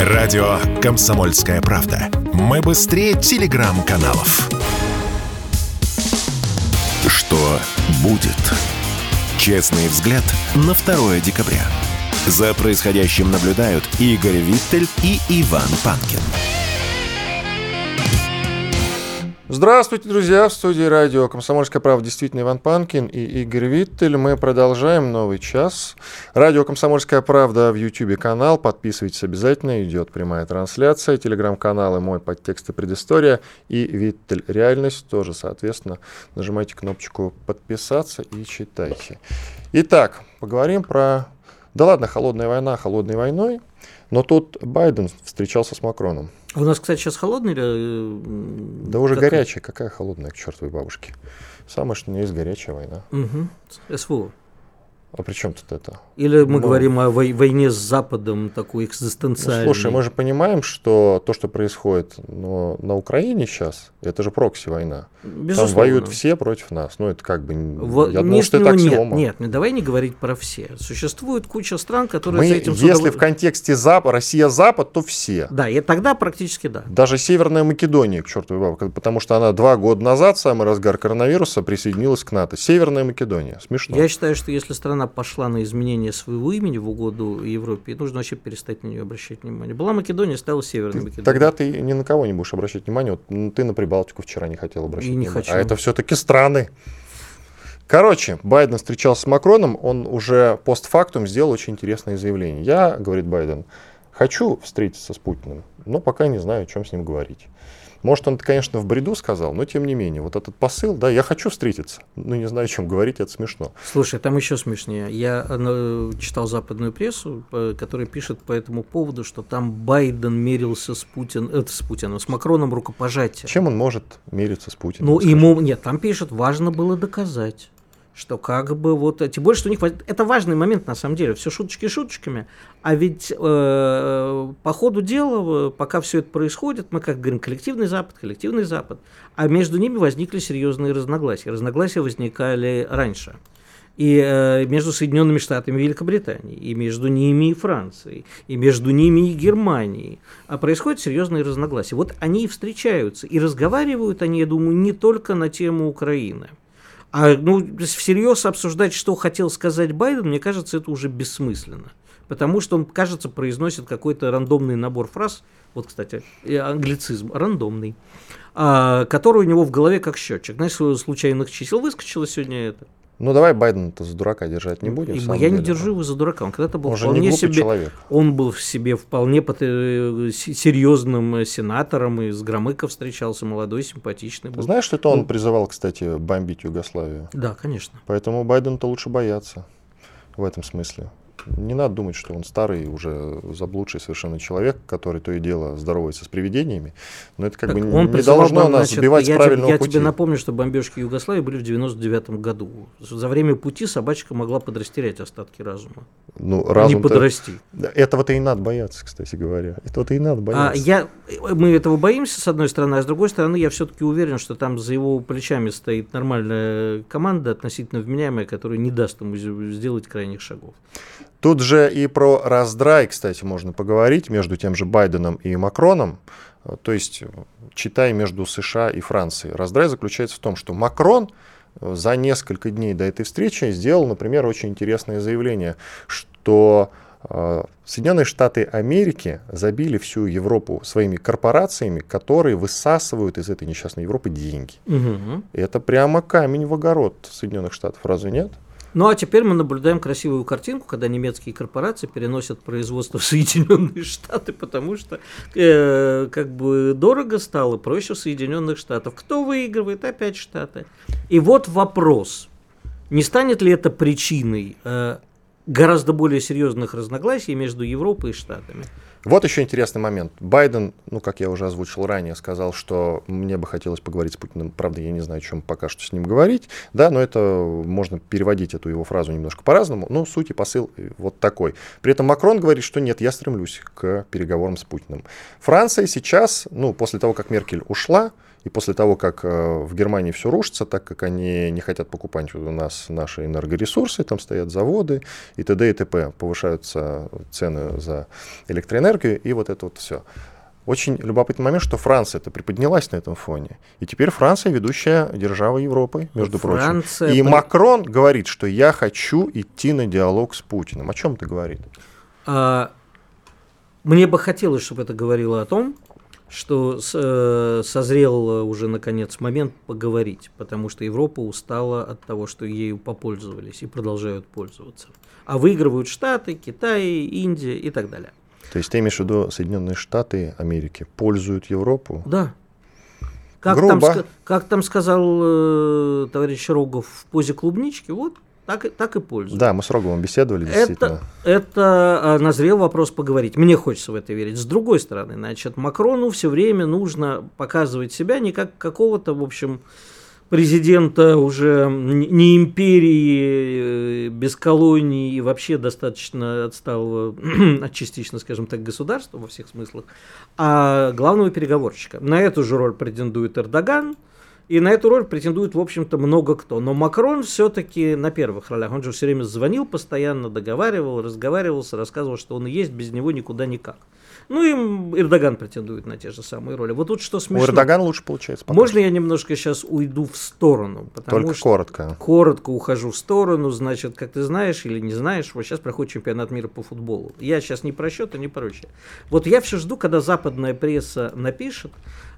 Радио «Комсомольская правда». Мы быстрее телеграм-каналов. Что будет? Честный взгляд на 2 декабря. За происходящим наблюдают Игорь Виттель и Иван Панкин. Здравствуйте, друзья! В студии радио «Комсомольская правда» действительно Иван Панкин и Игорь Виттель. Мы продолжаем новый час. Радио «Комсомольская правда» в YouTube канал. Подписывайтесь обязательно. Идет прямая трансляция. Телеграм-каналы «Мой подтекст и предыстория» и «Виттель. Реальность». Тоже, соответственно, нажимайте кнопочку «Подписаться» и читайте. Итак, поговорим про... Да ладно, холодная война холодной войной. Но тут Байден встречался с Макроном. У нас, кстати, сейчас холодный или... Э, да уже какая? горячая. Какая холодная, к чертовой бабушке? Самое, что не есть горячая война. Угу. СВО. А при чем тут это? Или мы ну, говорим о войне с Западом, такой экзистенциальной? Ну, слушай, мы же понимаем, что то, что происходит ну, на Украине сейчас, это же прокси-война. Безусловно. Там воюют все против нас. Ну, это как бы... В, я думал, что это аксиома. Нет, нет, давай не говорить про все. Существует куча стран, которые мы, за этим... Если удов... в контексте Запад, Россия-Запад, то все. Да, и тогда практически да. Даже Северная Македония, к чертовой бабке, потому что она два года назад, самый разгар коронавируса, присоединилась к НАТО. Северная Македония. Смешно. Я считаю, что если страна она пошла на изменение своего имени в угоду Европе, нужно вообще перестать на нее обращать внимание. Была Македония, стала Северной ты, Македонией. Тогда ты ни на кого не будешь обращать внимание. Вот ты на Прибалтику вчера не хотел обращать И не внимание. Хочу. А это все-таки страны. Короче, Байден встречался с Макроном, он уже постфактум сделал очень интересное заявление. Я, говорит Байден, хочу встретиться с Путиным, но пока не знаю, о чем с ним говорить. Может, он это, конечно, в бреду сказал, но тем не менее, вот этот посыл, да, я хочу встретиться. Ну, не знаю, о чем говорить, это смешно. Слушай, там еще смешнее. Я ну, читал западную прессу, которая пишет по этому поводу, что там Байден мерился с Путиным, это с Путиным, с Макроном рукопожатия. Чем он может мериться с Путиным? Ну, ему, нет, там пишет, важно было доказать что как бы вот, тем более, что у них это важный момент на самом деле, все шуточки шуточками, а ведь э, по ходу дела, пока все это происходит, мы как говорим коллективный Запад, коллективный Запад, а между ними возникли серьезные разногласия. Разногласия возникали раньше. И э, между Соединенными Штатами и Великобританией, и между ними и Францией, и между ними и Германией. А происходят серьезные разногласия. Вот они и встречаются, и разговаривают они, я думаю, не только на тему Украины – а ну, всерьез обсуждать, что хотел сказать Байден, мне кажется, это уже бессмысленно. Потому что он, кажется, произносит какой-то рандомный набор фраз, вот, кстати, англицизм, рандомный, а, который у него в голове как счетчик. Знаешь, случайных чисел выскочило сегодня это. Ну давай Байдена-то за дурака держать не будем. Я деле, не держу его за дурака. Он когда-то был он вполне себе. Человек. Он был в себе вполне э, серьезным сенатором и с Громыко встречался, молодой, симпатичный. Был. Знаешь, что это он ну, призывал, кстати, бомбить Югославию? Да, конечно. Поэтому Байдену-то лучше бояться в этом смысле не надо думать, что он старый, уже заблудший совершенно человек, который то и дело здоровается с привидениями. Но это как так бы он не должно нас значит, сбивать я с правильного я пути. Я тебе напомню, что бомбежки Югославии были в 99 году. За время пути собачка могла подрастерять остатки разума. Ну, разум не подрасти. Этого-то и надо бояться, кстати говоря. Этого-то и надо а бояться. А, я, мы этого боимся, с одной стороны, а с другой стороны, я все-таки уверен, что там за его плечами стоит нормальная команда, относительно вменяемая, которая не даст ему сделать крайних шагов. Тут же и про раздрай, кстати, можно поговорить между тем же Байденом и Макроном. То есть, читай между США и Францией. Раздрай заключается в том, что Макрон за несколько дней до этой встречи сделал, например, очень интересное заявление, что э, Соединенные Штаты Америки забили всю Европу своими корпорациями, которые высасывают из этой несчастной Европы деньги. Угу. Это прямо камень в огород Соединенных Штатов, разве нет? Ну а теперь мы наблюдаем красивую картинку, когда немецкие корпорации переносят производство в Соединенные Штаты, потому что э, как бы дорого стало, проще Соединенных Штатах. Кто выигрывает? Опять Штаты. И вот вопрос. Не станет ли это причиной э, гораздо более серьезных разногласий между Европой и Штатами? Вот еще интересный момент. Байден, ну, как я уже озвучил ранее, сказал, что мне бы хотелось поговорить с Путиным. Правда, я не знаю, о чем пока что с ним говорить, да, но это можно переводить эту его фразу немножко по-разному. Но суть и посыл вот такой. При этом Макрон говорит, что нет, я стремлюсь к переговорам с Путиным. Франция сейчас, ну, после того, как Меркель ушла, И после того, как э, в Германии все рушится, так как они не хотят покупать у нас наши энергоресурсы, там стоят заводы и т.д. и т.п. Повышаются цены за электроэнергию и вот это вот все. Очень любопытный момент, что Франция это приподнялась на этом фоне. И теперь Франция ведущая держава Европы, между Франция... прочим. И Макрон говорит, что я хочу идти на диалог с Путиным. О чем это говорит? А, мне бы хотелось, чтобы это говорило о том, что э, созрел уже наконец момент поговорить, потому что Европа устала от того, что ею попользовались и продолжают пользоваться. А выигрывают Штаты, Китай, Индия и так далее. То есть ты имеешь в виду Соединенные Штаты Америки пользуют Европу? Да. Как, Грубо. Там, как там сказал э, товарищ Рогов в позе клубнички, вот так, так и пользуются. Да, мы с Роговым беседовали, действительно. Это, это а, назрел вопрос поговорить. Мне хочется в это верить. С другой стороны, значит, Макрону все время нужно показывать себя не как какого-то, в общем, президента уже не империи, э, без колоний и вообще достаточно отсталого, частично, скажем так, государства во всех смыслах, а главного переговорщика. На эту же роль претендует Эрдоган, и на эту роль претендует, в общем-то, много кто. Но Макрон все-таки на первых ролях. Он же все время звонил постоянно, договаривал, разговаривался, рассказывал, что он и есть, без него никуда никак. Ну и Эрдоган претендует на те же самые роли. Вот тут что смешно. У Эрдогана лучше получается. Пока Можно я немножко сейчас уйду в сторону? Только коротко. Коротко ухожу в сторону. Значит, как ты знаешь или не знаешь, вот сейчас проходит чемпионат мира по футболу. Я сейчас не про счет, а не прочее. Вот я все жду, когда западная пресса напишет,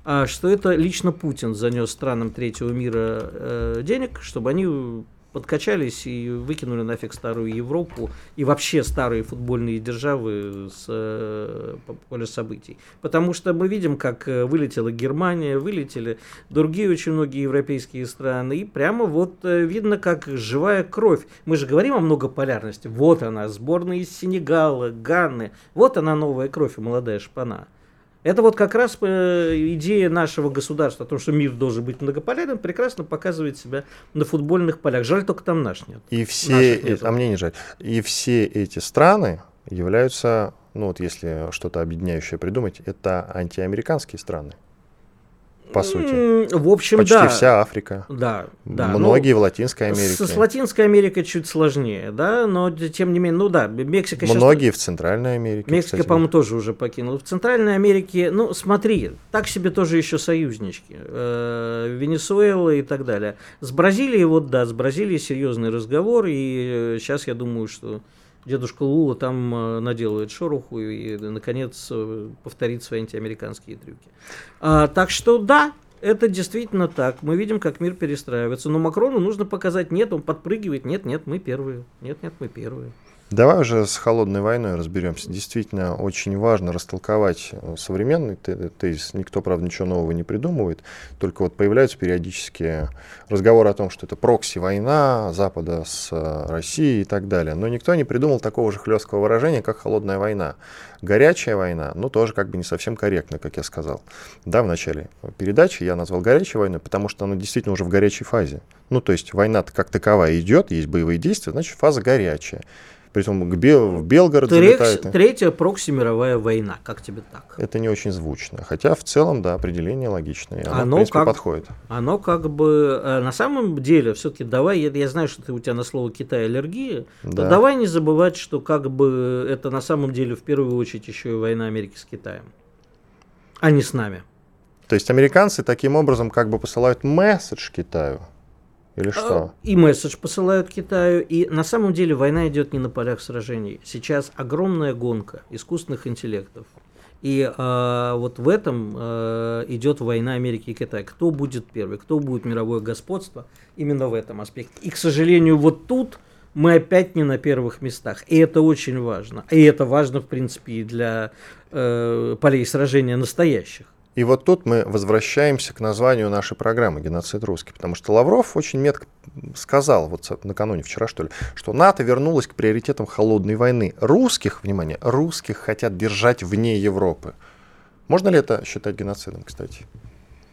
а, что это лично Путин занес странам третьего мира э, денег, чтобы они подкачались и выкинули нафиг старую Европу и вообще старые футбольные державы с э, поля событий. Потому что мы видим, как э, вылетела Германия, вылетели другие очень многие европейские страны, и прямо вот э, видно, как живая кровь. Мы же говорим о многополярности. Вот она, сборная из Сенегала, Ганны. Вот она новая кровь и молодая шпана. Это вот как раз э, идея нашего государства о том, что мир должен быть многополярным, прекрасно показывает себя на футбольных полях. Жаль, только там наш нет. И все, а мне не жаль. И все эти страны являются, ну вот если что-то объединяющее придумать, это антиамериканские страны по сути. В общем, Почти да. вся Африка. Да, да. Многие в Латинской Америке. С, Латинской Америкой чуть сложнее, да, но тем не менее, ну да, Мексика Многие сейчас... в Центральной Америке. Мексика, по-моему, тоже уже покинула. В Центральной Америке, ну, смотри, так себе тоже еще союзнички. Э, Венесуэла и так далее. С Бразилией, вот да, с Бразилией серьезный разговор, и сейчас э, я думаю, что дедушка Лула там э, наделает шороху и, наконец, э, повторит свои антиамериканские трюки. А, так что да, это действительно так. Мы видим, как мир перестраивается. Но Макрону нужно показать, нет, он подпрыгивает, нет, нет, мы первые. Нет, нет, мы первые. Давай уже с холодной войной разберемся. Действительно, очень важно растолковать э, современный тезис. Никто, правда, ничего нового не придумывает. Только вот появляются периодически разговоры о том, что это прокси-война Запада с э, Россией и так далее. Но никто не придумал такого же хлесткого выражения, как холодная война. Горячая война, ну, тоже как бы не совсем корректно, как я сказал. Да, в начале передачи я назвал горячей войной, потому что она действительно уже в горячей фазе. Ну, то есть война как таковая идет, есть боевые действия, значит, фаза горячая. Притом к Бел, в Белгород Трек, залетает. Третья прокси мировая война. Как тебе так? Это не очень звучно. Хотя в целом, да, определение логичное. Оно, оно в принципе, как, подходит. Оно как бы... Э, на самом деле, все-таки давай... Я, я знаю, что ты, у тебя на слово Китай аллергия. Да. Но давай не забывать, что как бы это на самом деле в первую очередь еще и война Америки с Китаем. А не с нами. То есть американцы таким образом как бы посылают месседж Китаю. Или что? И месседж посылают Китаю. И на самом деле война идет не на полях сражений. Сейчас огромная гонка искусственных интеллектов. И э, вот в этом э, идет война Америки и Китая. Кто будет первый, кто будет мировое господство именно в этом аспекте. И, к сожалению, вот тут мы опять не на первых местах. И это очень важно. И это важно, в принципе, и для э, полей сражения настоящих. И вот тут мы возвращаемся к названию нашей программы «Геноцид русский», потому что Лавров очень метко сказал, вот накануне, вчера что ли, что НАТО вернулось к приоритетам холодной войны. Русских, внимание, русских хотят держать вне Европы. Можно ли это считать геноцидом, кстати?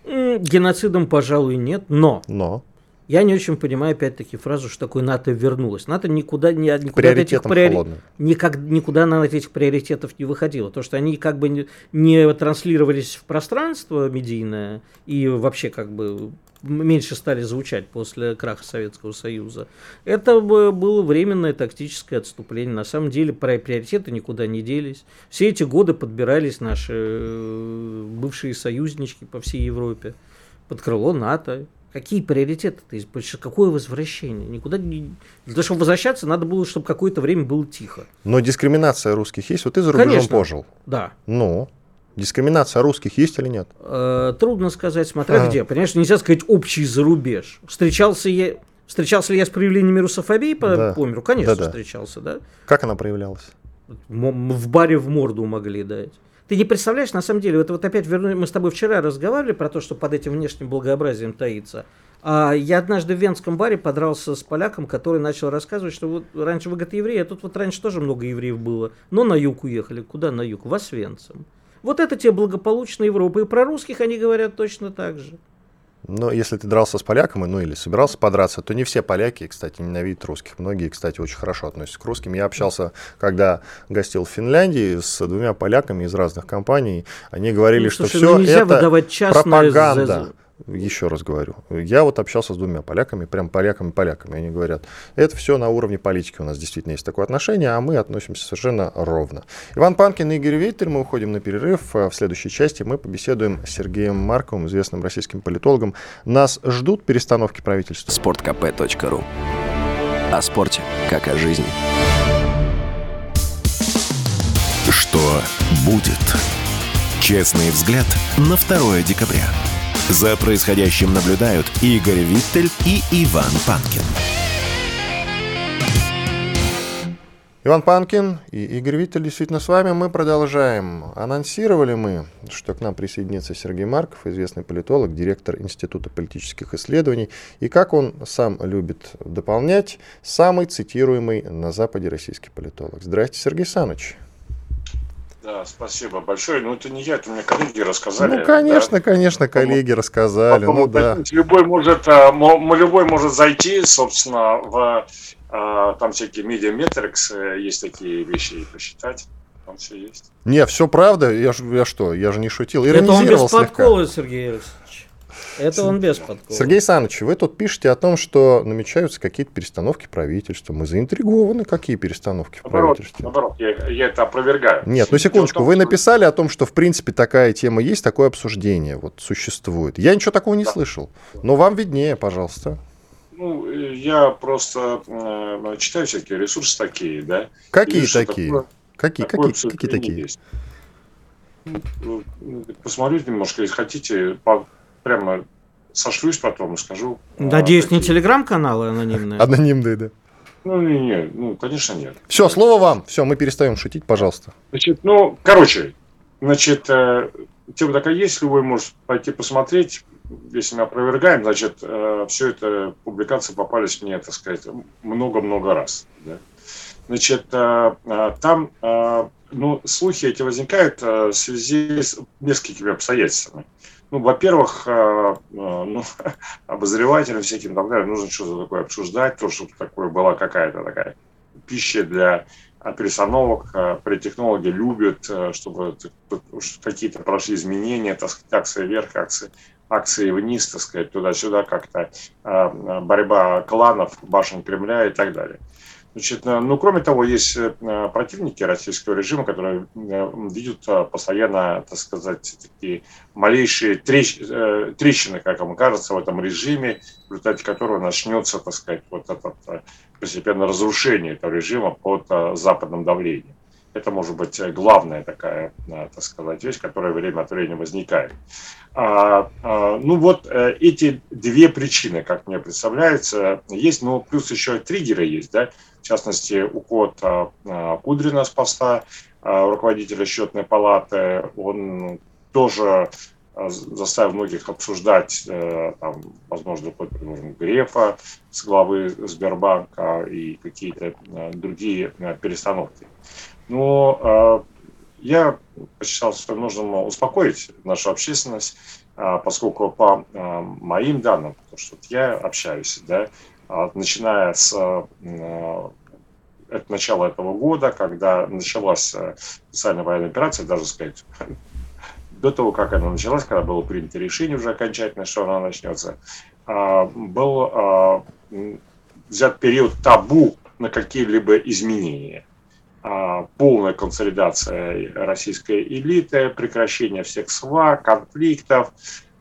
Геноцидом, пожалуй, нет, но... Но? Я не очень понимаю, опять-таки, фразу, что такое НАТО вернулось. НАТО никуда, не, никуда от этих приори... никак, никуда на этих приоритетов не выходило. То, что они как бы не, не транслировались в пространство медийное и вообще как бы меньше стали звучать после краха Советского Союза. Это было временное тактическое отступление. На самом деле приоритеты никуда не делись. Все эти годы подбирались наши э, бывшие союзнички по всей Европе под крыло НАТО. Какие приоритеты? То есть, какое возвращение? Никуда не... Для того, чтобы возвращаться, надо было, чтобы какое-то время было тихо. Но дискриминация русских есть? Вот ты за рубежом Конечно. пожил. Да. Ну, дискриминация русских есть или нет? Э, трудно сказать, смотря а. где. Понимаешь, нельзя сказать общий зарубеж. Встречался я... Встречался ли я с проявлениями русофобии по, да. по миру? Конечно, да, да. встречался, да. Как она проявлялась? В баре в морду могли дать. Ты не представляешь, на самом деле, это вот опять верну, мы с тобой вчера разговаривали про то, что под этим внешним благообразием таится. А я однажды в венском баре подрался с поляком, который начал рассказывать, что вот раньше вы, говорит, евреи, а тут вот раньше тоже много евреев было, но на юг уехали. Куда на юг? В Освенцим. Вот это те благополучная Европа. И про русских они говорят точно так же. Но если ты дрался с поляком, ну или собирался подраться, то не все поляки, кстати, ненавидят русских. Многие, кстати, очень хорошо относятся к русским. Я общался, когда гостил в Финляндии, с двумя поляками из разных компаний. Они говорили, ну, что все ну, это пропаганда еще раз говорю, я вот общался с двумя поляками, прям поляками-поляками, они говорят, это все на уровне политики у нас действительно есть такое отношение, а мы относимся совершенно ровно. Иван Панкин и Игорь Виттель, мы уходим на перерыв. В следующей части мы побеседуем с Сергеем Марковым, известным российским политологом. Нас ждут перестановки правительства. sportkp.ru О спорте, как о жизни. Что будет? Честный взгляд на 2 декабря. За происходящим наблюдают Игорь Виттель и Иван Панкин. Иван Панкин и Игорь Виттель действительно с вами. Мы продолжаем. Анонсировали мы, что к нам присоединится Сергей Марков, известный политолог, директор Института политических исследований. И как он сам любит дополнять, самый цитируемый на Западе российский политолог. Здравствуйте, Сергей Саныч. Да, спасибо большое. Ну, это не я, это мне коллеги рассказали. Ну, конечно, да. конечно, коллеги Потому, рассказали. Ну, да. Любой может, а, любой может зайти, собственно, в а, там всякие медиаметрикс, э, есть такие вещи и посчитать. Там все есть. Не, все правда. Я, я что, я же не шутил. Это он без подкола, Сергей Алексеевич. Это он без подкола. Сергей Александрович, вы тут пишете о том, что намечаются какие-то перестановки правительства. Мы заинтригованы, какие перестановки в наоборот, правительстве. Наоборот, я, я это опровергаю. Нет, ну секундочку, том, вы написали о том, что в принципе такая тема есть, такое обсуждение вот существует. Я ничего такого не да. слышал. Но вам виднее, пожалуйста. Ну, я просто э, читаю всякие ресурсы такие, да. Какие такие? Такое, какие, такое какие, какие такие? Есть. Ну, посмотрите немножко, если хотите, по, прямо сошлюсь потом и скажу. А, Надеюсь, а, не телеграм-каналы анонимные? Анонимные, да. Ну, не, не, ну, конечно, нет. Все, слово вам. Все, мы перестаем шутить, пожалуйста. Значит, ну, короче, значит, э, тема такая есть, любой может пойти посмотреть. Если мы опровергаем, значит, э, все это публикации попались мне, так сказать, много-много раз. Да? Значит, э, там, ну, слухи эти возникают в связи с несколькими обстоятельствами. Ну, во-первых, э, э, ну, обозревателям всяким так далее нужно что-то такое обсуждать, то, чтобы такое была какая-то такая пища для перестановок. Э, Политтехнологи любят, чтобы какие-то прошли изменения, так сказать, акции вверх, акции, акции вниз, так сказать, туда-сюда как-то борьба кланов, башен Кремля и так далее. Значит, э, ну, кроме того, есть э, противники российского режима, которые э, видят постоянно, так сказать, такие малейшие трещ, трещины, как вам кажется, в этом режиме, в результате которого начнется, так сказать, вот это постепенное разрушение этого режима под западным давлением. Это может быть главная такая, так сказать, вещь, которая время от времени возникает. А, а, ну вот эти две причины, как мне представляется, есть, но плюс еще триггеры есть, да, в частности, уход а, Кудрина с поста а, руководителя счетной палаты, он тоже а, заставил многих обсуждать, э, там, возможно, предложение Грефа с главы Сбербанка и какие-то другие перестановки. Но я посчитал, что нужно успокоить нашу общественность а, поскольку по а, моим данным, потому что я общаюсь, да, а, начиная с это начала этого года, когда началась специальная военная операция, даже сказать, до того, как она началась, когда было принято решение уже окончательно, что она начнется, был взят период табу на какие-либо изменения. А, полная консолидация российской элиты, прекращение всех свар, конфликтов.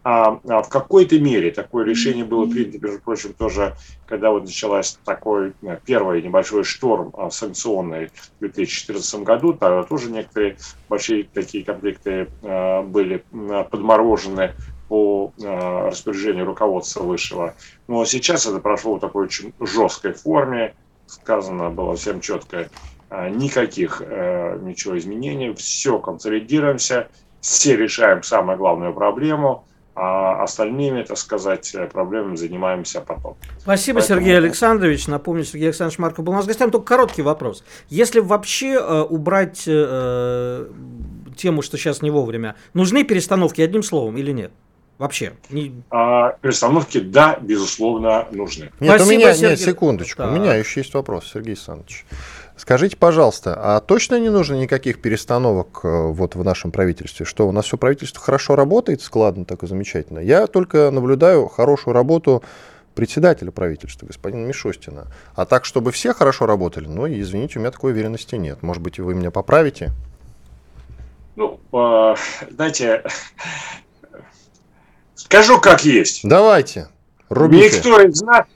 А, а в какой-то мере такое решение было принято, между прочим, тоже, когда вот началась такой э, первый небольшой шторм санкционный в 2014 году, тогда тоже некоторые большие такие конфликты э, были подморожены по э, распоряжению руководства высшего. Но сейчас это прошло в такой очень жесткой форме, сказано было всем четко, а, никаких э, ничего изменений, все консолидируемся, все решаем самую главную проблему, а остальными, так сказать, проблемами занимаемся потом. Спасибо, Поэтому... Сергей Александрович. Напомню, Сергей Александрович Марков был у нас в гостях. Только короткий вопрос. Если вообще э, убрать э, тему, что сейчас не вовремя, нужны перестановки одним словом или нет? Вообще. Не... А, перестановки, да, безусловно, нужны. Нет, Спасибо, у меня, Сергей... нет, секундочку, да. у меня еще есть вопрос, Сергей Александрович. Скажите, пожалуйста, а точно не нужно никаких перестановок э, вот в нашем правительстве? Что у нас все правительство хорошо работает, складно так и замечательно? Я только наблюдаю хорошую работу председателя правительства, господина Мишустина. А так, чтобы все хорошо работали, ну, извините, у меня такой уверенности нет. Может быть, вы меня поправите? Ну, э, знаете, скажу как есть. Давайте, рубите. Никто из нас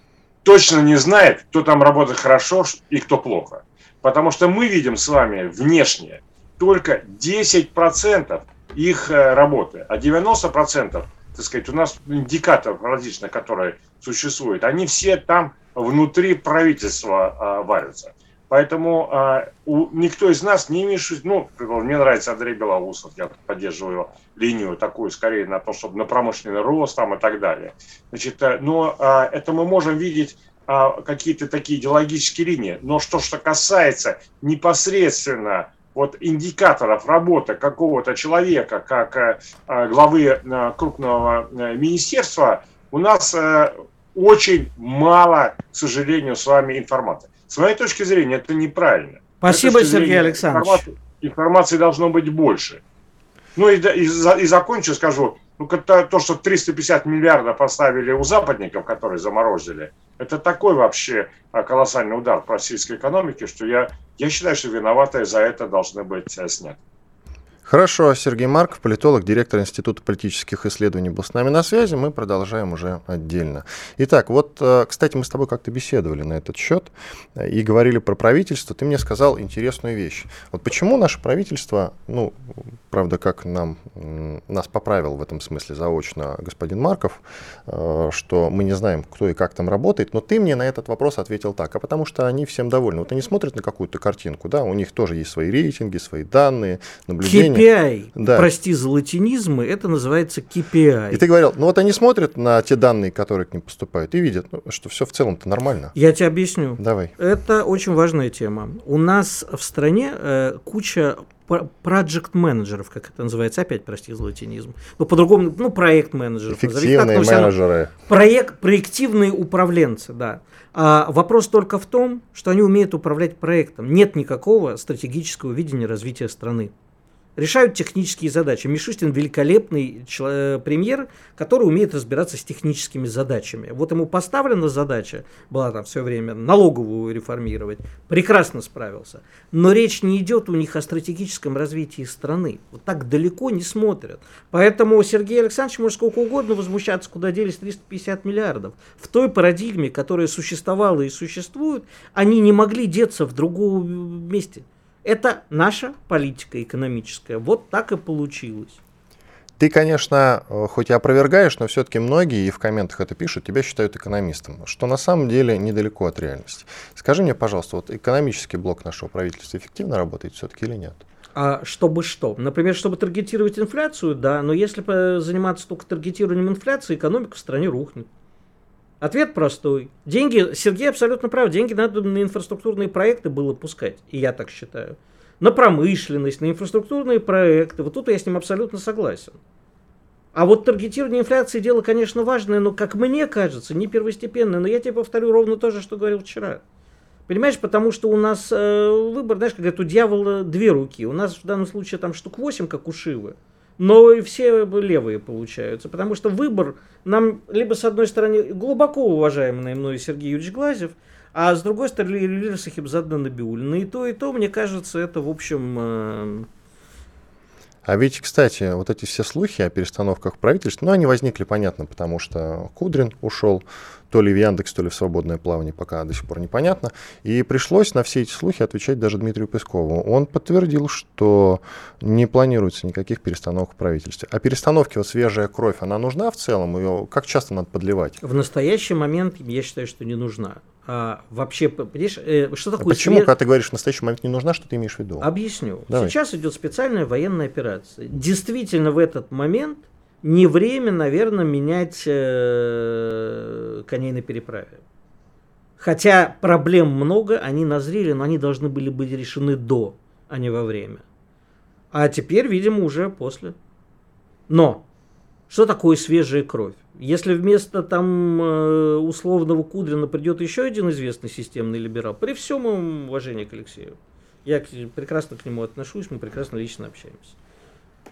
точно не знает, кто там работает хорошо и кто плохо. Потому что мы видим с вами внешне только 10% их э, работы, а 90%, так сказать, у нас индикаторов различных, которые существуют, они все там внутри правительства а, варятся. Поэтому а, у, никто из нас не имеет, ну, мне нравится Андрей Белоусов, я поддерживаю его линию такую, скорее на то, чтобы на промышленный рост там и так далее. Значит, э, но а, это мы можем видеть а, какие-то такие идеологические линии. Но что, что касается непосредственно вот индикаторов работы какого-то человека, как э, э, главы э, крупного министерства, у нас очень мало, к сожалению, с вами информации. С моей точки зрения, это неправильно. Спасибо, Сергей Александрович. Информации, информации должно быть больше. Ну и, и, и закончу, скажу, ну, то, что 350 миллиардов поставили у западников, которые заморозили, это такой вообще а, колоссальный удар по российской экономике, что я, я считаю, что виноватые за это должны быть э, сняты. Хорошо, Сергей Марков, политолог, директор Института политических исследований был с нами на связи. Мы продолжаем уже отдельно. Итак, вот, э, кстати, мы с тобой как-то беседовали на этот счет э, и говорили про правительство. Ты мне сказал интересную вещь. Вот почему наше правительство, ну, правда, как нам, нас поправил в этом смысле заочно господин Марков, э, что мы не знаем, кто и как там работает, но ты мне на этот вопрос ответил так, а потому что они всем довольны. Вот они смотрят на какую-то картинку, да, у них тоже есть свои рейтинги, свои данные, наблюдения KPI, да. прости за латинизмы, это называется KPI. И ты говорил, ну вот они смотрят на те данные, которые к ним поступают, и видят, ну, что все в целом-то нормально. Я тебе объясню. Давай. Это очень важная тема. У нас в стране э, куча project менеджеров, как это называется, опять, прости за латинизм. Ну, по-другому, ну, проект менеджеров. Эффективные так, менеджеры. Проект, проективные управленцы, да. А вопрос только в том, что они умеют управлять проектом. Нет никакого стратегического видения развития страны решают технические задачи. Мишустин великолепный человек, премьер, который умеет разбираться с техническими задачами. Вот ему поставлена задача, была там все время, налоговую реформировать, прекрасно справился. Но речь не идет у них о стратегическом развитии страны. Вот так далеко не смотрят. Поэтому Сергей Александрович может сколько угодно возмущаться, куда делись 350 миллиардов. В той парадигме, которая существовала и существует, они не могли деться в другом месте. Это наша политика экономическая. Вот так и получилось. Ты, конечно, э, хоть и опровергаешь, но все-таки многие и в комментах это пишут, тебя считают экономистом, что на самом деле недалеко от реальности. Скажи мне, пожалуйста, вот экономический блок нашего правительства эффективно работает все-таки или нет? А чтобы что? Например, чтобы таргетировать инфляцию, да, но если заниматься только таргетированием инфляции, экономика в стране рухнет. Ответ простой. Деньги, Сергей абсолютно прав, деньги надо на инфраструктурные проекты было пускать, и я так считаю. На промышленность, на инфраструктурные проекты. Вот тут я с ним абсолютно согласен. А вот таргетирование инфляции дело, конечно, важное, но, как мне кажется, не первостепенное. Но я тебе повторю ровно то же, что говорил вчера. Понимаешь, потому что у нас э, выбор, знаешь, как говорят, у дьявола две руки. У нас в данном случае там штук 8, как у Шивы. Но и все левые получаются. Потому что выбор нам либо, с одной стороны, глубоко уважаемый мной Сергей Юрьевич Глазев, а с другой стороны, Лилия Сахибзадна Набиулина. И то, и то, мне кажется, это, в общем, э, а ведь, кстати, вот эти все слухи о перестановках правительства, ну, они возникли, понятно, потому что Кудрин ушел, то ли в Яндекс, то ли в свободное плавание, пока до сих пор непонятно. И пришлось на все эти слухи отвечать даже Дмитрию Пескову. Он подтвердил, что не планируется никаких перестановок в правительстве. А перестановки, вот свежая кровь, она нужна в целом? Ее как часто надо подливать? В настоящий момент я считаю, что не нужна а, вообще, понимаешь, э, что такое... А почему, свер... когда ты говоришь в настоящий момент не нужна, что ты имеешь в виду? Объясню. Давай. Сейчас идет специальная военная операция. Действительно, в этот момент не время, наверное, менять э, коней на переправе. Хотя проблем много, они назрели, но они должны были быть решены до, а не во время. А теперь, видимо, уже после. Но что такое свежая кровь? Если вместо там э, условного Кудрина придет еще один известный системный либерал, при всем уважении к Алексею, я прекрасно к нему отношусь, мы прекрасно лично общаемся.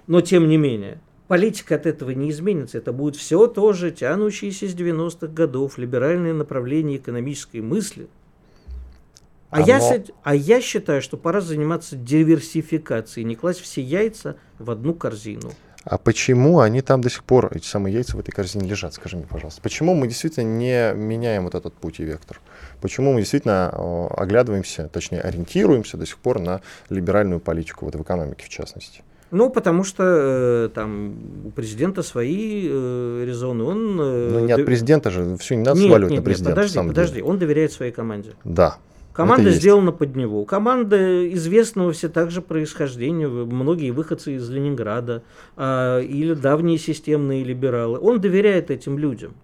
Но тем не менее, политика от этого не изменится. Это будет все тоже тянущиеся с 90-х годов либеральное направление экономической мысли. А, Оно... я, а я считаю, что пора заниматься диверсификацией, не класть все яйца в одну корзину. А почему они там до сих пор, эти самые яйца в этой корзине лежат, скажи мне, пожалуйста. Почему мы действительно не меняем вот этот путь и вектор? Почему мы действительно оглядываемся, точнее ориентируемся до сих пор на либеральную политику, вот в экономике в частности? Ну, потому что э, там у президента свои э, резоны. Он, э, ну, не от президента же, все не надо нет, сваливать нет, на президента. Нет, подожди, подожди, он доверяет своей команде. Да, Команда сделана под него. Команда известного все также происхождения, многие выходцы из Ленинграда а, или давние системные либералы. Он доверяет этим людям.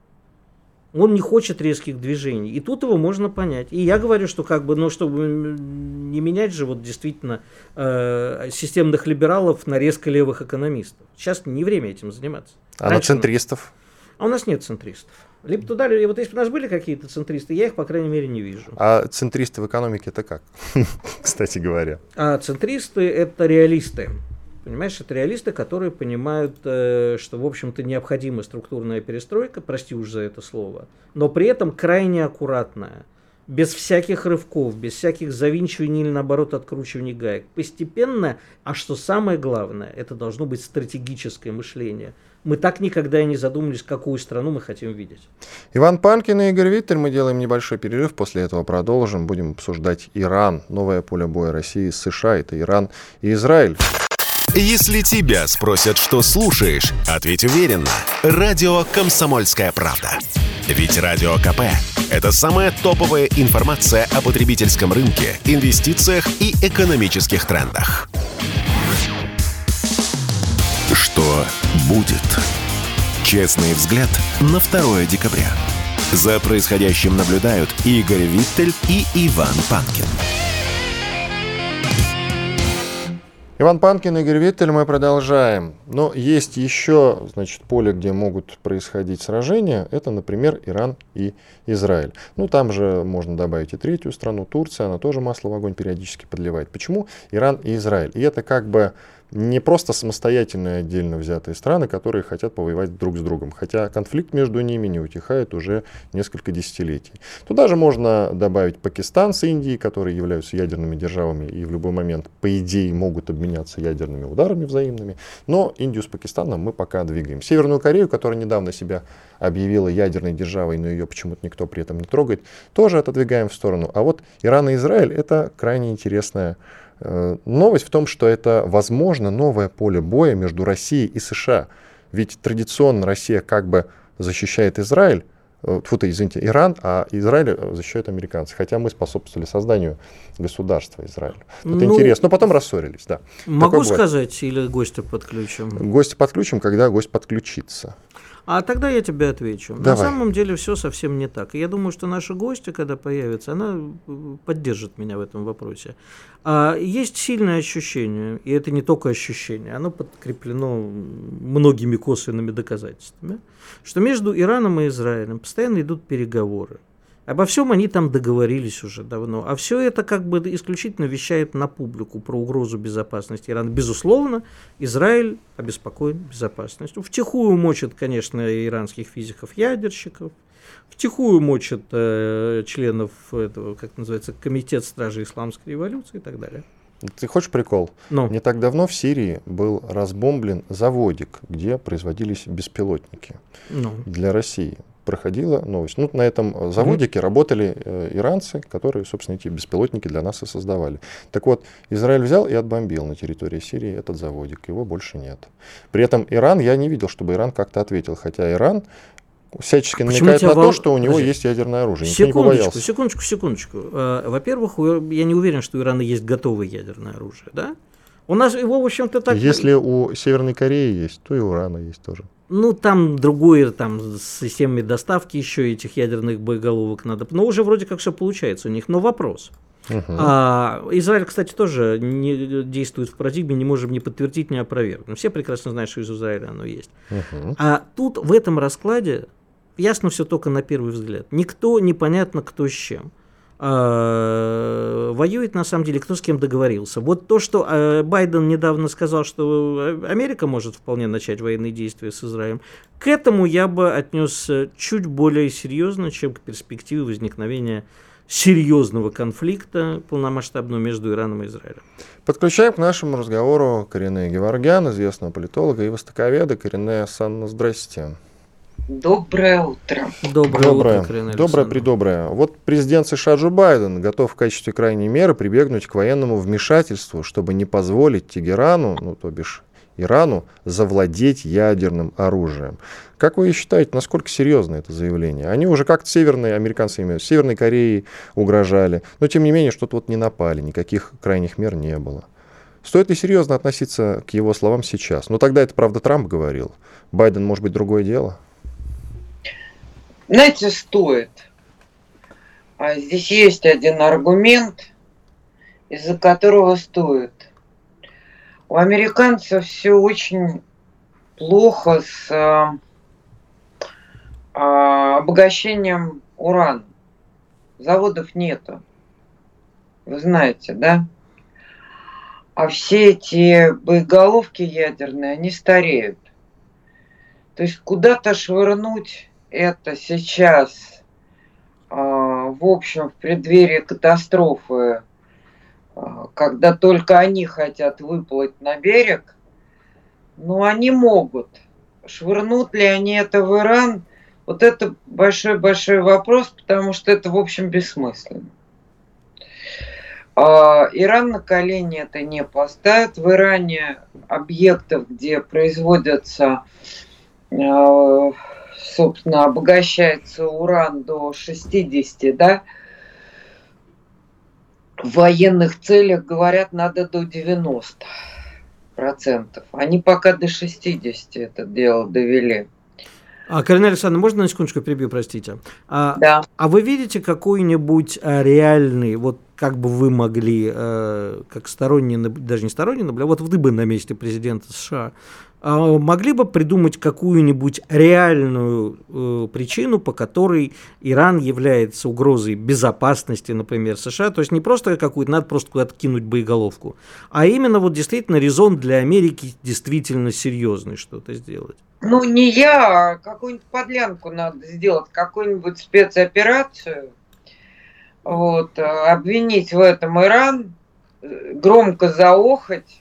Он не хочет резких движений. И тут его можно понять. И я говорю, что как бы, ну, чтобы не менять же вот действительно э, системных либералов на резко левых экономистов. Сейчас не время этим заниматься. А Раньше на центристов? А у нас нет центристов. Либо туда, либо вот если бы у нас были какие-то центристы, я их, по крайней мере, не вижу. А центристы в экономике это как, кстати говоря? А центристы это реалисты. Понимаешь, это реалисты, которые понимают, э, что, в общем-то, необходима структурная перестройка, прости уж за это слово, но при этом крайне аккуратная, без всяких рывков, без всяких завинчиваний или, наоборот, откручиваний гаек. Постепенно, а что самое главное, это должно быть стратегическое мышление – мы так никогда и не задумались, какую страну мы хотим видеть. Иван Панкин и Игорь Виттель. Мы делаем небольшой перерыв, после этого продолжим. Будем обсуждать Иран, новое поле боя России с США. Это Иран и Израиль. Если тебя спросят, что слушаешь, ответь уверенно. Радио «Комсомольская правда». Ведь Радио КП – это самая топовая информация о потребительском рынке, инвестициях и экономических трендах. Что будет? Честный взгляд на 2 декабря. За происходящим наблюдают Игорь Виттель и Иван Панкин. Иван Панкин, Игорь Виттель, мы продолжаем. Но есть еще, значит, поле, где могут происходить сражения. Это, например, Иран и Израиль. Ну, там же можно добавить и третью страну, Турция, она тоже масло в огонь периодически подливает. Почему Иран и Израиль? И это как бы не просто самостоятельные отдельно взятые страны, которые хотят повоевать друг с другом. Хотя конфликт между ними не утихает уже несколько десятилетий. Туда же можно добавить Пакистан с Индией, которые являются ядерными державами и в любой момент, по идее, могут обменяться ядерными ударами взаимными. Но Индию с Пакистаном мы пока двигаем. Северную Корею, которая недавно себя объявила ядерной державой, но ее почему-то никто при этом не трогает, тоже отодвигаем в сторону. А вот Иран и Израиль это крайне интересная новость в том, что это, возможно, новое поле боя между Россией и США. Ведь традиционно Россия как бы защищает Израиль, фу извините, Иран, а Израиль защищают американцы. Хотя мы способствовали созданию государства Израиль. Это ну, интересно. Но потом рассорились, да. Могу сказать, или гостя подключим? Гостя подключим, когда гость подключится. А тогда я тебе отвечу. Давай. На самом деле все совсем не так. И я думаю, что наша гостья, когда появится, она поддержит меня в этом вопросе. А есть сильное ощущение, и это не только ощущение, оно подкреплено многими косвенными доказательствами, что между Ираном и Израилем постоянно идут переговоры. Обо всем они там договорились уже давно. А все это как бы исключительно вещает на публику про угрозу безопасности Ирана. Безусловно, Израиль обеспокоен безопасностью. Втихую мочат, конечно, иранских физиков-ядерщиков, втихую мочат э, членов этого, как называется, Комитет Стражи Исламской революции и так далее. Ты хочешь прикол? Ну. Не так давно в Сирии был разбомблен заводик, где производились беспилотники ну. для России проходила новость. Ну, на этом заводике mm-hmm. работали э, иранцы, которые, собственно, эти беспилотники для нас и создавали. Так вот, Израиль взял и отбомбил на территории Сирии этот заводик. Его больше нет. При этом Иран, я не видел, чтобы Иран как-то ответил. Хотя Иран всячески Почему намекает на вол... то, что у него Подожди. есть ядерное оружие. Секундочку, секундочку, секундочку. Э, во-первых, я не уверен, что у Ирана есть готовое ядерное оружие, да? У нас его, в общем-то, так... Если у Северной Кореи есть, то и у Ирана есть тоже. Ну, там другое, там с системами доставки еще этих ядерных боеголовок надо. Но уже вроде как все получается у них. Но вопрос. Uh-huh. А, Израиль, кстати, тоже не действует в парадигме, не можем ни подтвердить, ни опровергнуть. Все прекрасно знают, что из Израиля оно есть. Uh-huh. А тут в этом раскладе ясно все только на первый взгляд. Никто непонятно кто с чем. А, воюет на самом деле кто с кем договорился. Вот то, что а, Байден недавно сказал, что Америка может вполне начать военные действия с Израилем, к этому я бы отнес чуть более серьезно, чем к перспективе возникновения серьезного конфликта полномасштабного между Ираном и Израилем. Подключаем к нашему разговору Корене Геворгян, известного политолога и востоковеда. Корене Санна, здрасте. Доброе утро. Доброе, доброе утро, Доброе, доброе придоброе. Вот президент США Джо Байден готов в качестве крайней меры прибегнуть к военному вмешательству, чтобы не позволить Тегерану, ну то бишь Ирану, завладеть ядерным оружием. Как вы считаете, насколько серьезно это заявление? Они уже как-то северные, американцы имеют, Северной Кореи угрожали, но тем не менее что-то вот не напали, никаких крайних мер не было. Стоит ли серьезно относиться к его словам сейчас? Ну тогда это, правда, Трамп говорил. Байден, может быть, другое дело? Знаете, стоит. А здесь есть один аргумент, из-за которого стоит. У американцев все очень плохо с а, а, обогащением урана. Заводов нету. Вы знаете, да? А все эти боеголовки ядерные, они стареют. То есть куда-то швырнуть это сейчас, а, в общем, в преддверии катастрофы, а, когда только они хотят выплыть на берег, ну, они могут. Швырнут ли они это в Иран? Вот это большой-большой вопрос, потому что это, в общем, бессмысленно. А, Иран на колени это не поставит. В Иране объектов, где производятся собственно, обогащается уран до 60, да, в военных целях, говорят, надо до 90 процентов. Они пока до 60 это дело довели. А, Карина Александровна, можно на секундочку перебью, простите? А, да. А вы видите какой-нибудь а, реальный, вот как бы вы могли, а, как сторонний, даже не сторонний, но вот вы бы на месте президента США, могли бы придумать какую-нибудь реальную э, причину, по которой Иран является угрозой безопасности, например, США, то есть не просто какую-то, надо просто куда-то кинуть боеголовку, а именно вот действительно резон для Америки действительно серьезный что-то сделать. Ну, не я, а какую-нибудь подлянку надо сделать, какую-нибудь спецоперацию, вот, э, обвинить в этом Иран, э, громко заохать,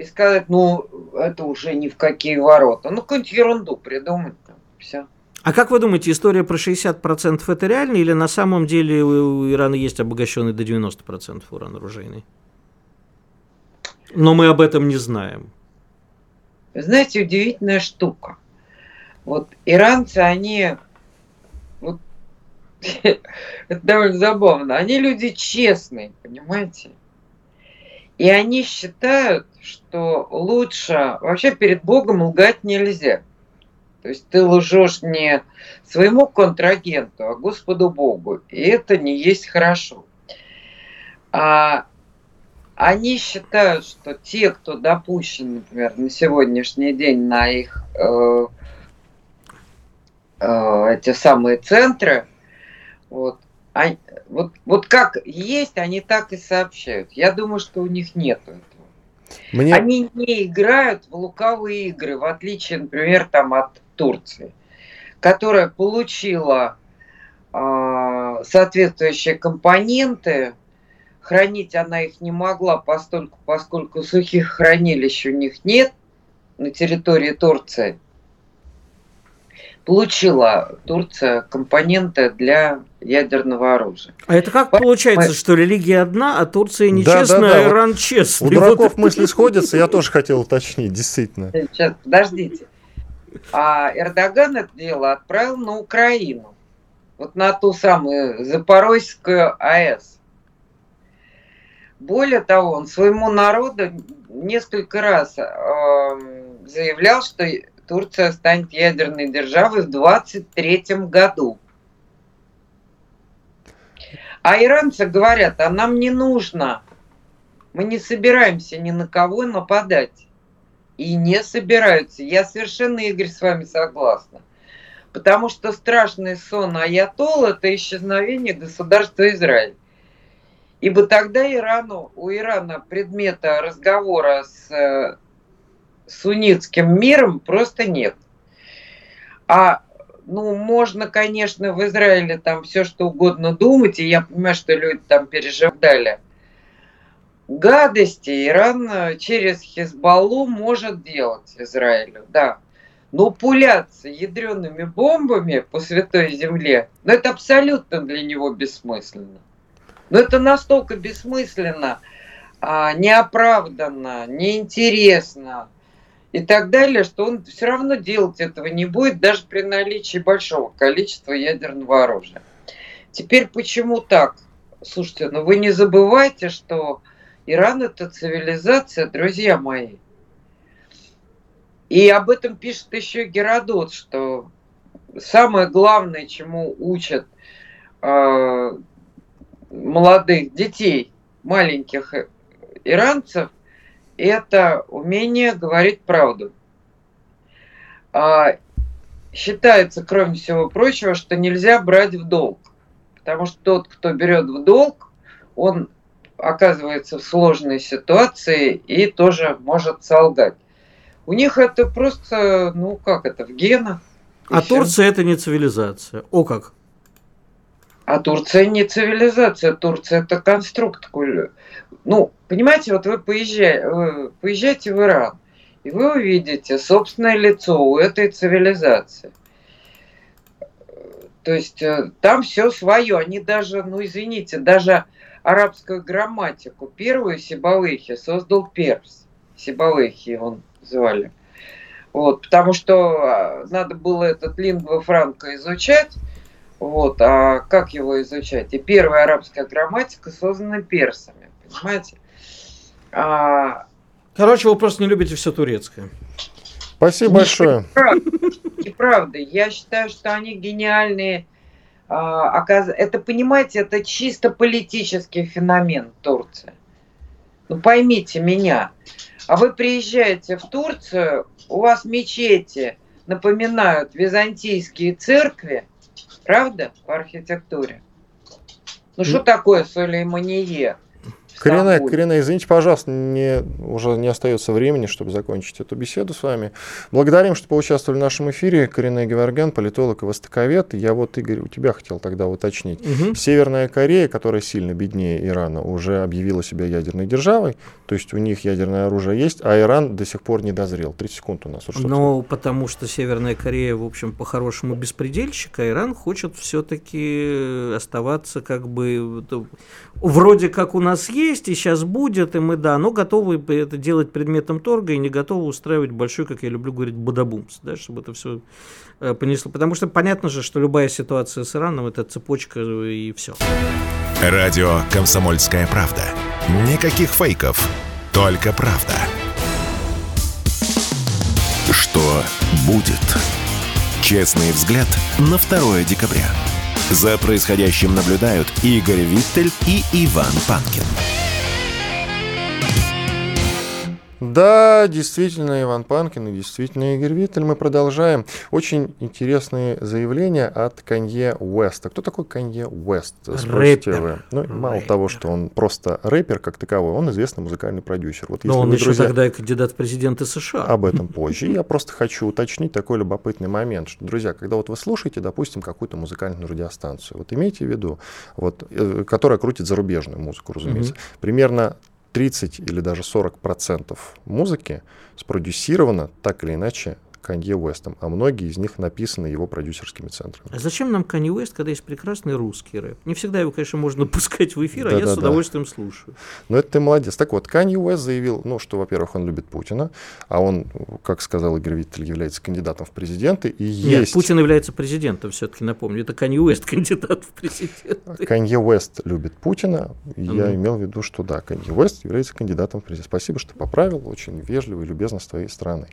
и сказать, ну, это уже ни в какие ворота. Ну, какую-нибудь ерунду придумать там, все. А как вы думаете, история про 60% это реально или на самом деле у Ирана есть обогащенный до 90% уран оружейный? Но мы об этом не знаем. Знаете, удивительная штука. Вот иранцы, они Это довольно забавно. Они люди честные, понимаете? И они считают, что лучше... Вообще перед Богом лгать нельзя. То есть ты лжешь не своему контрагенту, а Господу Богу. И это не есть хорошо. А они считают, что те, кто допущен, например, на сегодняшний день на их э, э, эти самые центры, вот, они, вот, вот как есть, они так и сообщают. Я думаю, что у них нет этого. Мне... Они не играют в лукавые игры, в отличие, например, там от Турции, которая получила э, соответствующие компоненты, хранить она их не могла, поскольку, поскольку сухих хранилищ у них нет на территории Турции. Получила Турция компоненты для ядерного оружия. А это как получается, Мы... что религия одна, а Турция нечестная, да, да, да. а Иран честный? У дураков мысли сходятся, я тоже хотел уточнить, действительно. Сейчас, подождите. А Эрдоган это дело отправил на Украину. Вот на ту самую Запорожскую АЭС. Более того, он своему народу несколько раз э, заявлял, что Турция станет ядерной державой в 23 году. А иранцы говорят, а нам не нужно. Мы не собираемся ни на кого нападать. И не собираются. Я совершенно, Игорь, с вами согласна. Потому что страшный сон Аятол – это исчезновение государства Израиль. Ибо тогда Ирану, у Ирана предмета разговора с э, суннитским миром просто нет. А ну, можно, конечно, в Израиле там все что угодно думать, и я понимаю, что люди там переживали. Гадости Иран э, через Хизбаллу может делать Израилю, да. Но пуляться ядреными бомбами по Святой Земле, ну, это абсолютно для него бессмысленно. Но это настолько бессмысленно, а, неоправданно, неинтересно и так далее, что он все равно делать этого не будет, даже при наличии большого количества ядерного оружия. Теперь почему так? Слушайте, ну вы не забывайте, что Иран это цивилизация, друзья мои. И об этом пишет еще Геродот, что самое главное, чему учат э, молодых детей, маленьких иранцев, это умение говорить правду. А, считается, кроме всего прочего, что нельзя брать в долг. Потому что тот, кто берет в долг, он оказывается в сложной ситуации и тоже может солгать. У них это просто, ну как это, в генах. А Турция это не цивилизация. О как! А Турция не цивилизация, Турция это конструкт. Ну, понимаете, вот вы поезжаете, вы поезжаете в Иран, и вы увидите собственное лицо у этой цивилизации. То есть э, там все свое. Они даже, ну извините, даже арабскую грамматику, первую Сибалыхи создал Перс. Сибалыхи он звали. Вот, потому что а, надо было этот лингва франко изучать, вот, а как его изучать? И первая арабская грамматика создана персами, понимаете? А... Короче, вы просто не любите все турецкое. Спасибо большое. И правда, я считаю, что они гениальные. А, это, понимаете, это чисто политический феномен Турции. Ну поймите меня. А вы приезжаете в Турцию, у вас мечети напоминают византийские церкви, Правда? По архитектуре. Ну, что такое Коренная, коренная, извините, пожалуйста, не, уже не остается времени, чтобы закончить эту беседу с вами. Благодарим, что поучаствовали в нашем эфире. Коренная Геворгян, политолог и востоковед. Я вот, Игорь, у тебя хотел тогда уточнить. Угу. Северная Корея, которая сильно беднее Ирана, уже объявила себя ядерной державой. То есть у них ядерное оружие есть, а Иран до сих пор не дозрел. 30 секунд у нас. Вот ну, потому что Северная Корея, в общем, по-хорошему беспредельщик, а Иран хочет все-таки оставаться как бы вроде как у нас есть, есть, и сейчас будет, и мы, да, но готовы это делать предметом торга и не готовы устраивать большой, как я люблю говорить, бадабумс, да, чтобы это все э, понесло. Потому что понятно же, что любая ситуация с Ираном – это цепочка и все. Радио «Комсомольская правда». Никаких фейков, только правда. Что будет? Честный взгляд на 2 декабря. За происходящим наблюдают Игорь Виттель и Иван Панкин. Да, действительно, Иван Панкин и действительно Игорь Виттель. Мы продолжаем. Очень интересные заявления от Канье Уэста. Кто такой Канье Уэст? Спросите вы. Ну, рэпер. мало того, что он просто рэпер как таковой, он известный музыкальный продюсер. Вот, Но он вы, еще друзья, тогда и кандидат в президенты США. Об этом позже. Я просто хочу уточнить такой любопытный момент, что, друзья, когда вот вы слушаете, допустим, какую-то музыкальную радиостанцию, вот имейте в виду, вот, э, которая крутит зарубежную музыку, разумеется, примерно 30 или даже 40 процентов музыки спродюсировано так или иначе Канье Уэстом, а многие из них написаны его продюсерскими центрами. А зачем нам Канье Уэст, когда есть прекрасный русский рэп? Не всегда его, конечно, можно пускать в эфир, да, а я да, с удовольствием да. слушаю. Ну, это ты молодец. Так вот, Канье Уэст заявил, ну, что, во-первых, он любит Путина, а он, как сказал Игорь Виттель, является кандидатом в президенты. И Нет, есть... Путин является президентом, все-таки напомню. Это Канье Уэст кандидат в президенты. Канье Уэст любит Путина. И mm я имел в виду, что да, Канье Уэст является кандидатом в президенты. Спасибо, что поправил. Очень вежливо и любезно с твоей стороны.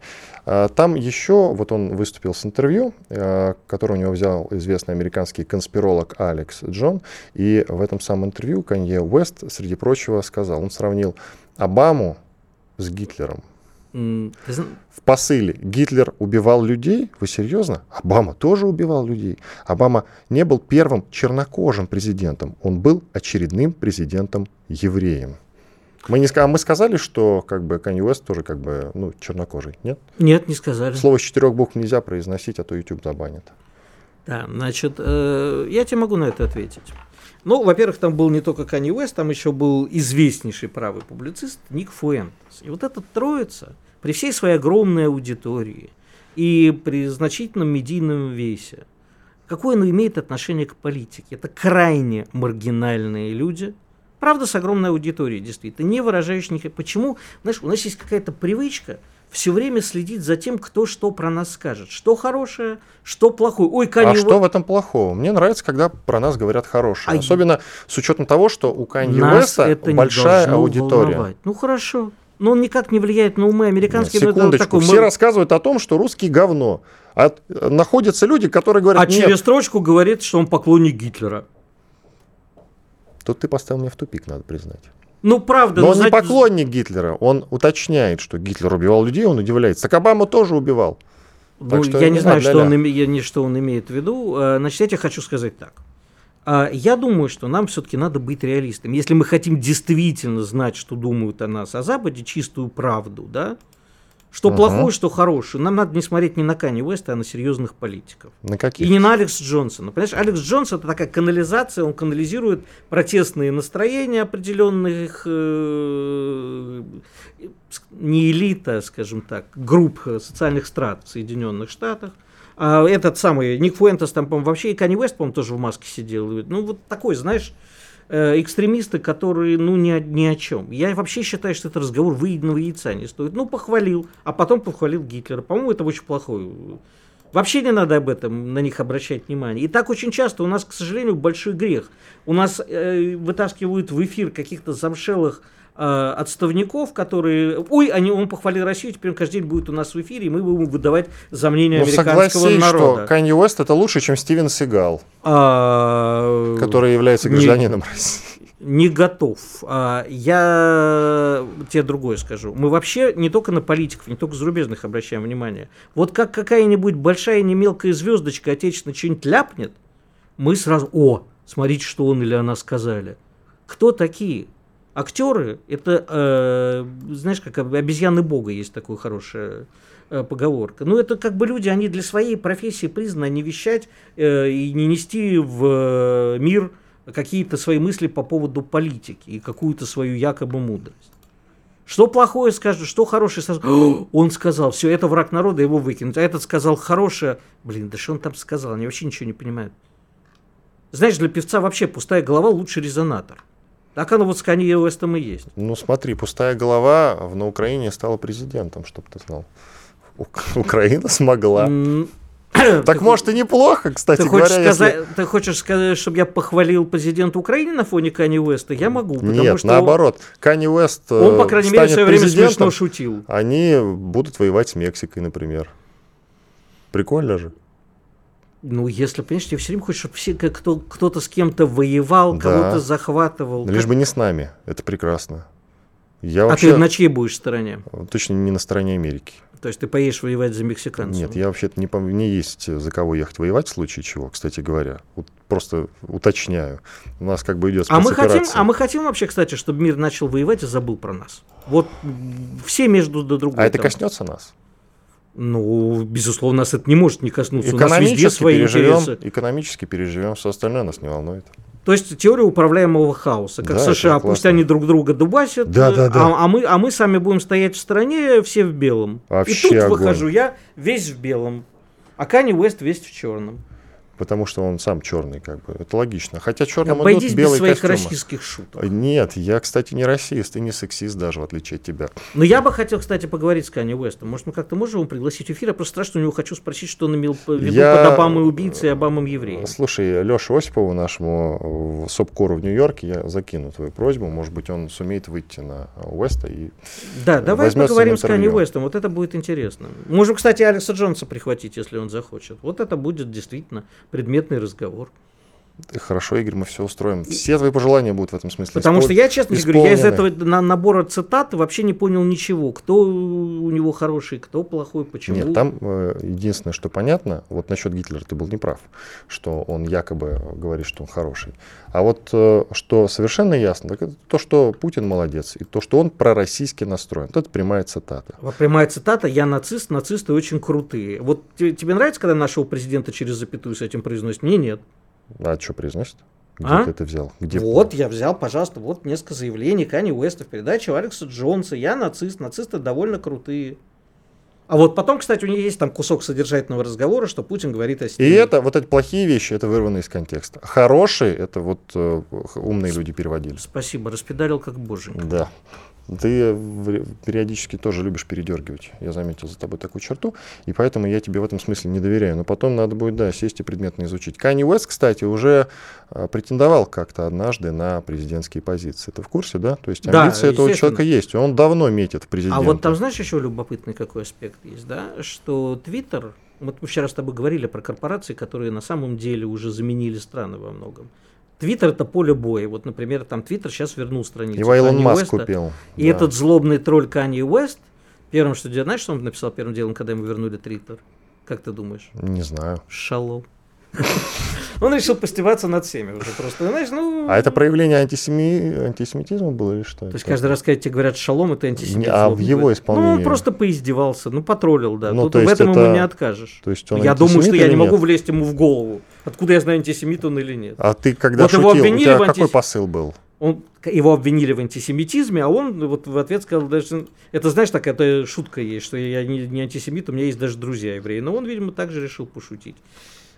А, там еще, вот он выступил с интервью, э, которое у него взял известный американский конспиролог Алекс Джон, и в этом самом интервью Канье Уэст, среди прочего, сказал, он сравнил Обаму с Гитлером. В посыле Гитлер убивал людей? Вы серьезно? Обама тоже убивал людей. Обама не был первым чернокожим президентом, он был очередным президентом-евреем. Мы, не, а мы сказали, что как бы Kanye West тоже как бы ну, чернокожий, нет? Нет, не сказали. Слово с четырех букв нельзя произносить, а то YouTube забанит. Да, значит, э, я тебе могу на это ответить. Ну, во-первых, там был не только Kanye West, там еще был известнейший правый публицист Ник Фуэнтес. И вот эта троица, при всей своей огромной аудитории и при значительном медийном весе, какое оно имеет отношение к политике? Это крайне маргинальные люди – Правда, с огромной аудиторией, действительно, не выражающих никаких... Почему? Знаешь, у нас есть какая-то привычка все время следить за тем, кто что про нас скажет. Что хорошее, что плохое. Ой, Канье... А что в этом плохого? Мне нравится, когда про нас говорят хорошее. А Особенно с учетом того, что у Канье Уэста большая аудитория. Волновать. Ну хорошо. Но он никак не влияет на умы американских. Нет, секундочку. Такой, Все мы... рассказывают о том, что русский говно. А находятся люди, которые говорят... А через строчку говорит, что он поклонник Гитлера. Тут ты поставил меня в тупик, надо признать. Ну, правда. Но он знаете... не поклонник Гитлера. Он уточняет, что Гитлер убивал людей, он удивляется. Так Обама тоже убивал. Ну, что я не знаю, что он, я, не, что он имеет в виду. А, значит, я тебе хочу сказать так. А, я думаю, что нам все-таки надо быть реалистами. Если мы хотим действительно знать, что думают о нас о Западе, чистую правду, да, что угу. плохое, что хорошее. Нам надо не смотреть не на Кани Уэста, а на серьезных политиков. На каких? И не на Алекс Джонсона. Понимаешь, Алекс Джонсон это такая канализация, он канализирует протестные настроения определенных э, не элита, скажем так, групп социальных страт в Соединенных Штатах. А этот самый Ник Фуэнтес там, по-моему, вообще и Кани Уэст, по-моему, тоже в маске сидел. Ну, вот такой, знаешь, экстремисты, которые, ну, ни, ни о чем. Я вообще считаю, что это разговор выеденного яйца не стоит. Ну, похвалил, а потом похвалил Гитлера. По-моему, это очень плохой. Вообще не надо об этом, на них обращать внимание. И так очень часто у нас, к сожалению, большой грех. У нас э, вытаскивают в эфир каких-то замшелых э, отставников, которые, ой, они, он похвалил Россию, теперь он каждый день будет у нас в эфире, и мы будем выдавать за мнение ну, американского согласись, народа. что Канье Уэст это лучше, чем Стивен Сигал, а... который является гражданином не, России. Не готов. А, я тебе другое скажу. Мы вообще не только на политиков, не только зарубежных обращаем внимание. Вот как какая-нибудь большая не мелкая звездочка отечественно что-нибудь ляпнет, мы сразу, о, смотрите, что он или она сказали. Кто такие? Актеры это, э, знаешь, как обезьяны бога есть такая хорошая э, поговорка. Ну, это как бы люди, они для своей профессии признаны не вещать э, и не нести в мир какие-то свои мысли по поводу политики и какую-то свою якобы мудрость. Что плохое скажет, что хорошее сразу. Он сказал, все, это враг народа, его выкинуть. А этот сказал хорошее. Блин, да что он там сказал? Они вообще ничего не понимают. Знаешь, для певца вообще пустая голова лучше резонатор. Так оно вот с Канье Уэстом и есть. Ну смотри, пустая голова в- на Украине стала президентом, чтобы ты знал. Ук- Украина смогла. Так может и неплохо, кстати Ты говоря, если- ты хочешь сказать, чтобы я похвалил президента Украины на фоне Кани Уэста? Я могу, потому Нет, что наоборот. Канни Уэст он, он, по э, крайней мере, в свое время смешно шутил. Они будут воевать с Мексикой, например. Прикольно же. Ну, если, понимаешь, тебе все время хочешь, чтобы все, как кто, кто-то с кем-то воевал, Да. кого-то захватывал. Лишь Как- бы не с нами. Это прекрасно. Я А вообще ты на чьей будешь стороне? точно не на стороне Америки. То есть ты поедешь воевать за мексиканцев? Нет, я вообще-то не, не есть за кого ехать воевать в случае чего, кстати говоря. Вот просто уточняю. У нас как бы идет А мы, хотим, а мы хотим вообще, кстати, чтобы мир начал воевать и забыл про нас. Вот все между друг другом. А это коснется нас. Ну, безусловно, нас это не может не коснуться. У нас везде свои переживем, интересы. экономически переживем, все остальное нас не волнует. То есть теория управляемого хаоса. Как Да, США, пусть они друг друга дубасят, Да, да, да. А, а мы, а мы сами будем стоять в стороне, все в белом. Вообще И тут огонь. выхожу я весь в белом, а Кани Уэст весь в черном. Потому что он сам черный, как бы. Это логично. Хотя черным Обойдись идут без белые своих костюмы. российских шуток. Нет, я, кстати, не расист и не сексист даже, в отличие от тебя. Но я бы хотел, кстати, поговорить с Канни Уэстом. Может, мы как-то можем его пригласить в эфир? Я просто страшно у него хочу спросить, что он имел в виду Я- под Обамой убийцей и Обамом евреем. Слушай, Леша Осипову, нашему СОПКОРу в Нью-Йорке, я закину твою просьбу. Может быть, он сумеет выйти на Уэста и Да, давай поговорим с Канни. Уэстом. Вот это будет интересно. Можем, кстати, Алекса Джонса прихватить, если он захочет. Вот это будет действительно предметный разговор. Хорошо, Игорь, мы все устроим. Все твои пожелания будут в этом смысле. Потому испол- что я, честно говорю, я из этого на- набора цитат вообще не понял ничего. Кто у него хороший, кто плохой, почему. Нет, там э, единственное, что понятно, вот насчет Гитлера ты был неправ, что он якобы говорит, что он хороший. А вот э, что совершенно ясно, так это то, что Путин молодец, и то, что он пророссийски настроен. Вот это прямая цитата. Вот Прямая цитата «Я нацист, нацисты очень крутые». Вот те- тебе нравится, когда нашего президента через запятую с этим произносит? Мне нет. А что произносит? Где А? ты это взял? Где? Вот, я взял, пожалуйста, вот несколько заявлений Кани Уэста в передаче у Алекса Джонса. Я нацист, нацисты довольно крутые. А вот потом, кстати, у него есть там кусок содержательного разговора, что Путин говорит о И стиле. это, вот эти плохие вещи, это вырвано из контекста. Хорошие, это вот э, умные люди переводили. Спасибо, распидалил как боженька. Да. Ты периодически тоже любишь передергивать. Я заметил за тобой такую черту, и поэтому я тебе в этом смысле не доверяю. Но потом надо будет, да, сесть и предметно изучить. Канни Уэст, кстати, уже а, претендовал как-то однажды на президентские позиции. Ты в курсе, да? То есть Да, амбиции этого естественно. человека есть. Он давно метит в президенты. А вот там, знаешь, еще любопытный какой аспект есть, да? Что Твиттер, вот мы вчера с тобой говорили про корпорации, которые на самом деле уже заменили страны во многом. Твиттер это поле боя. Вот, например, там Твиттер сейчас вернул страницу. Его Илон Канье Маск Уэста. купил. И да. этот злобный тролль Канье Уэст, первым, что делает, знаешь, что он написал первым делом, когда ему вернули Твиттер? Как ты думаешь? Не знаю. Шалом. Он решил постебаться над всеми уже просто. Знаешь, ну... А это проявление антисеми... антисемитизма было или что? То есть каждый раз, когда тебе говорят шалом, это антисемит. Не, а в его Ну, исполнении? он просто поиздевался, ну, потроллил, да. Ну, Тут то в этом это- ему не откажешь. То есть он Я думаю, что я не могу влезть ему в голову. Откуда я знаю, антисемит он или нет? А ты когда Вот его шутил, у обвинили тебя в какой антис- посыл был? Он, его обвинили в антисемитизме, а он вот в ответ сказал, даже, это знаешь, такая шутка есть, что я не, не антисемит, у меня есть даже друзья евреи. Но он, видимо, также решил пошутить.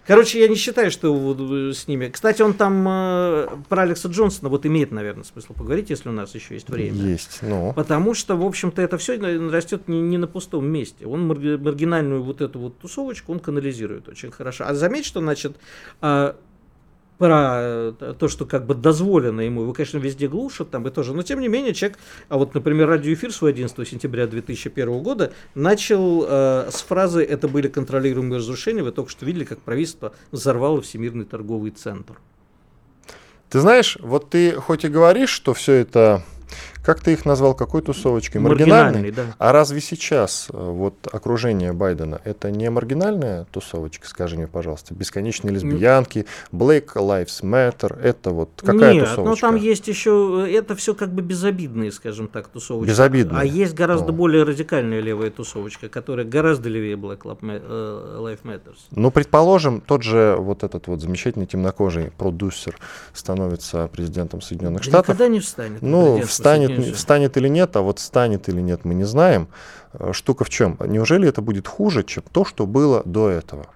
Короче, я не считаю, что вот, э, с ними. Кстати, он там э, про Алекса Джонсона вот имеет, наверное, смысл поговорить, если у нас еще есть время. Есть. Ну, Потому что, в общем-то, это все растет не, не на пустом месте. Он марги- маргинальную вот эту вот тусовочку, он канализирует очень хорошо. А заметь, что, значит, а, про э, то, что как бы дозволено ему, его, конечно, везде глушат там и тоже, но тем не менее человек, а вот, например, радиоэфир свой 11 сентября 2001 года начал э, с фразы «это были контролируемые разрушения», вы только что видели, как правительство взорвало Всемирный торговый центр. ты знаешь, вот ты хоть и говоришь, что все это, как ты их назвал, какой тусовочкой? Маргинальной? Маргинальный, да. А разве сейчас э, вот окружение Байдена это не маргинальная тусовочка, скажи мне, пожалуйста? Бесконечные лесбиянки, Black Lives Matter, это вот какая Нет, тусовочка? ну там есть еще, это все как бы безобидные, скажем так, тусовочки. Безобидные? А есть гораздо Ну. более радикальная левая тусовочка, которая гораздо левее Black Lives э, Lives Matters. Ну, предположим, тот же вот этот вот замечательный темнокожий продюсер становится президентом Соединенных Да Штатов. никогда не встанет. Ну, встанет, Штатов. встанет или нет, а вот станет или нет, мы не знаем. Э, Штука в чем? Неужели это будет хуже, чем то, что было до этого?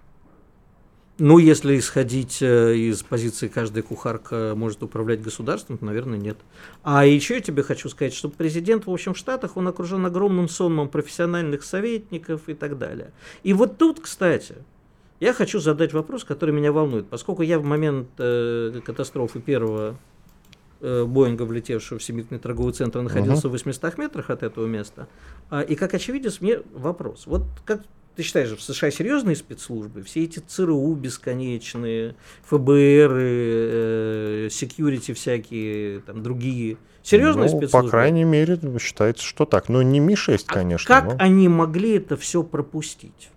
Ну, если исходить э, из позиции каждая кухарка может управлять государством, то, наверное, нет. А еще я тебе хочу сказать, что президент, в общем, в Штатах, он окружен огромным сонмом профессиональных советников и так далее. И вот тут, кстати, я хочу задать вопрос, который меня волнует. Поскольку я в момент э, катастрофы первого Боинга, влетевшего в Всемирный торговый центр, находился угу. в 800 метрах от этого места, а, и как очевидец, мне вопрос. Вот как ты считаешь, в США серьезные спецслужбы? Все эти ЦРУ бесконечные, ФБР, э, security всякие, там другие. Серьезные ну, спецслужбы? По крайней мере, считается, что так. Но не Ми-6, а конечно. Как но... они могли это все пропустить?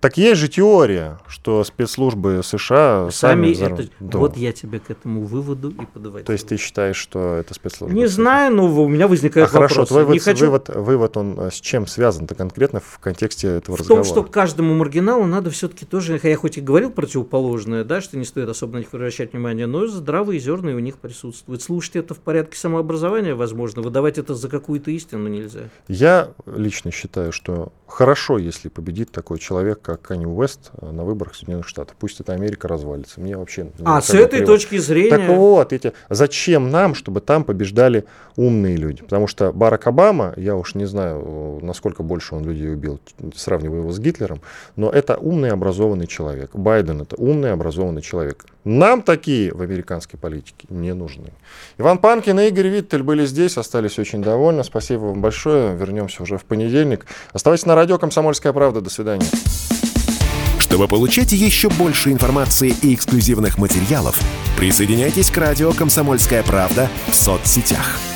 Так есть же теория, что спецслужбы США сами... сами это... да. Вот я тебя к этому выводу и подавать. То есть ты считаешь, что это спецслужбы? Не знаю, но у меня возникает а вопрос. Хорошо, твой вывод, хочу... вывод, вывод, он э, с чем связан-то конкретно в контексте этого в разговора? В том, что каждому маргиналу надо все-таки тоже, я хоть и говорил противоположное, да, что не стоит особо на них обращать внимание, но здравые зерна у них присутствуют. Слушать это в порядке самообразования, возможно, выдавать это за какую-то истину нельзя. Я лично считаю, что хорошо, если победит такой человек, как Канни Уэст э, на выборах Соединенных Штатов. Пусть эта Америка развалится. Мне вообще... А, с этой привод. точки зрения... Так вот, эти, зачем нам, чтобы там побеждали умные люди? Потому что Барак Обама, я уж не знаю, насколько больше он людей убил, сравнивая его с Гитлером, но это умный, образованный человек. Байден это умный, образованный человек. Нам такие в американской политике не нужны. Иван Панкин и Игорь Виттель были здесь, остались очень довольны. Спасибо вам большое. Вернемся уже в понедельник. Оставайтесь на радио «Комсомольская правда». До свидания. Чтобы получать еще больше информации и эксклюзивных материалов, присоединяйтесь к радио «Комсомольская правда» в соцсетях –